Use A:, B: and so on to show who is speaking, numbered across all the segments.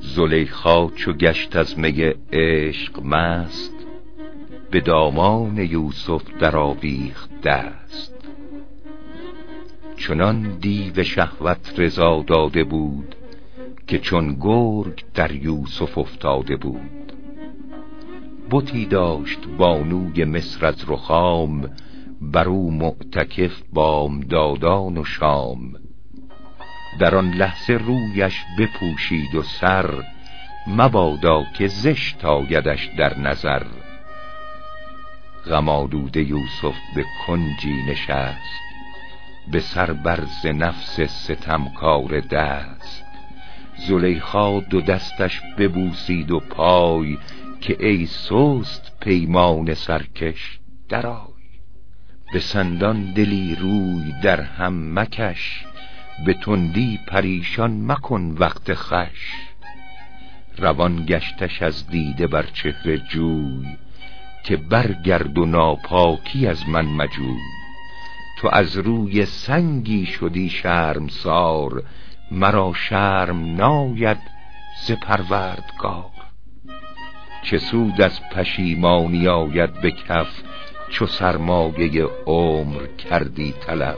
A: زلیخا چو گشت از می عشق مست به دامان یوسف در آویخت دست. چنان دیو شهوت رضا داده بود که چون گرگ در یوسف افتاده بود. بتی داشت بانوی مصر از رخام بر او معتکف بامدادان و شام. در آن لحظه رویش بپوشید و سر مبادا که زشت آیدش در نظر. غمالوده یوسف به کنجی نشست به سر برز نفس ستمکار دست. زلیخا دو دستش ببوسید و پای که ای سست پیمان سرکش درای به سندان دلی روی در هم مکش به تندی پریشان مکن وقت خش روان گشتش از دیده بر چهره جوی که برگرد و ناپاکی از من مجوی. تو از روی سنگی شدی شرمسار مرا شرم ناید ز پروردگار. چه سود از پشیمانی آید به کف چو سرمایه عمر کردی تلف.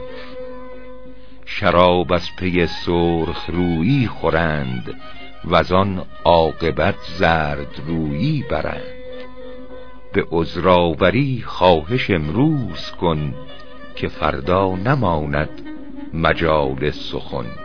A: شراب از پی سرخ رویی خورند و آن عاقبت زرد رویی برند. به عذراوری خواهش امروز کن که فردا نماند مجال سخن.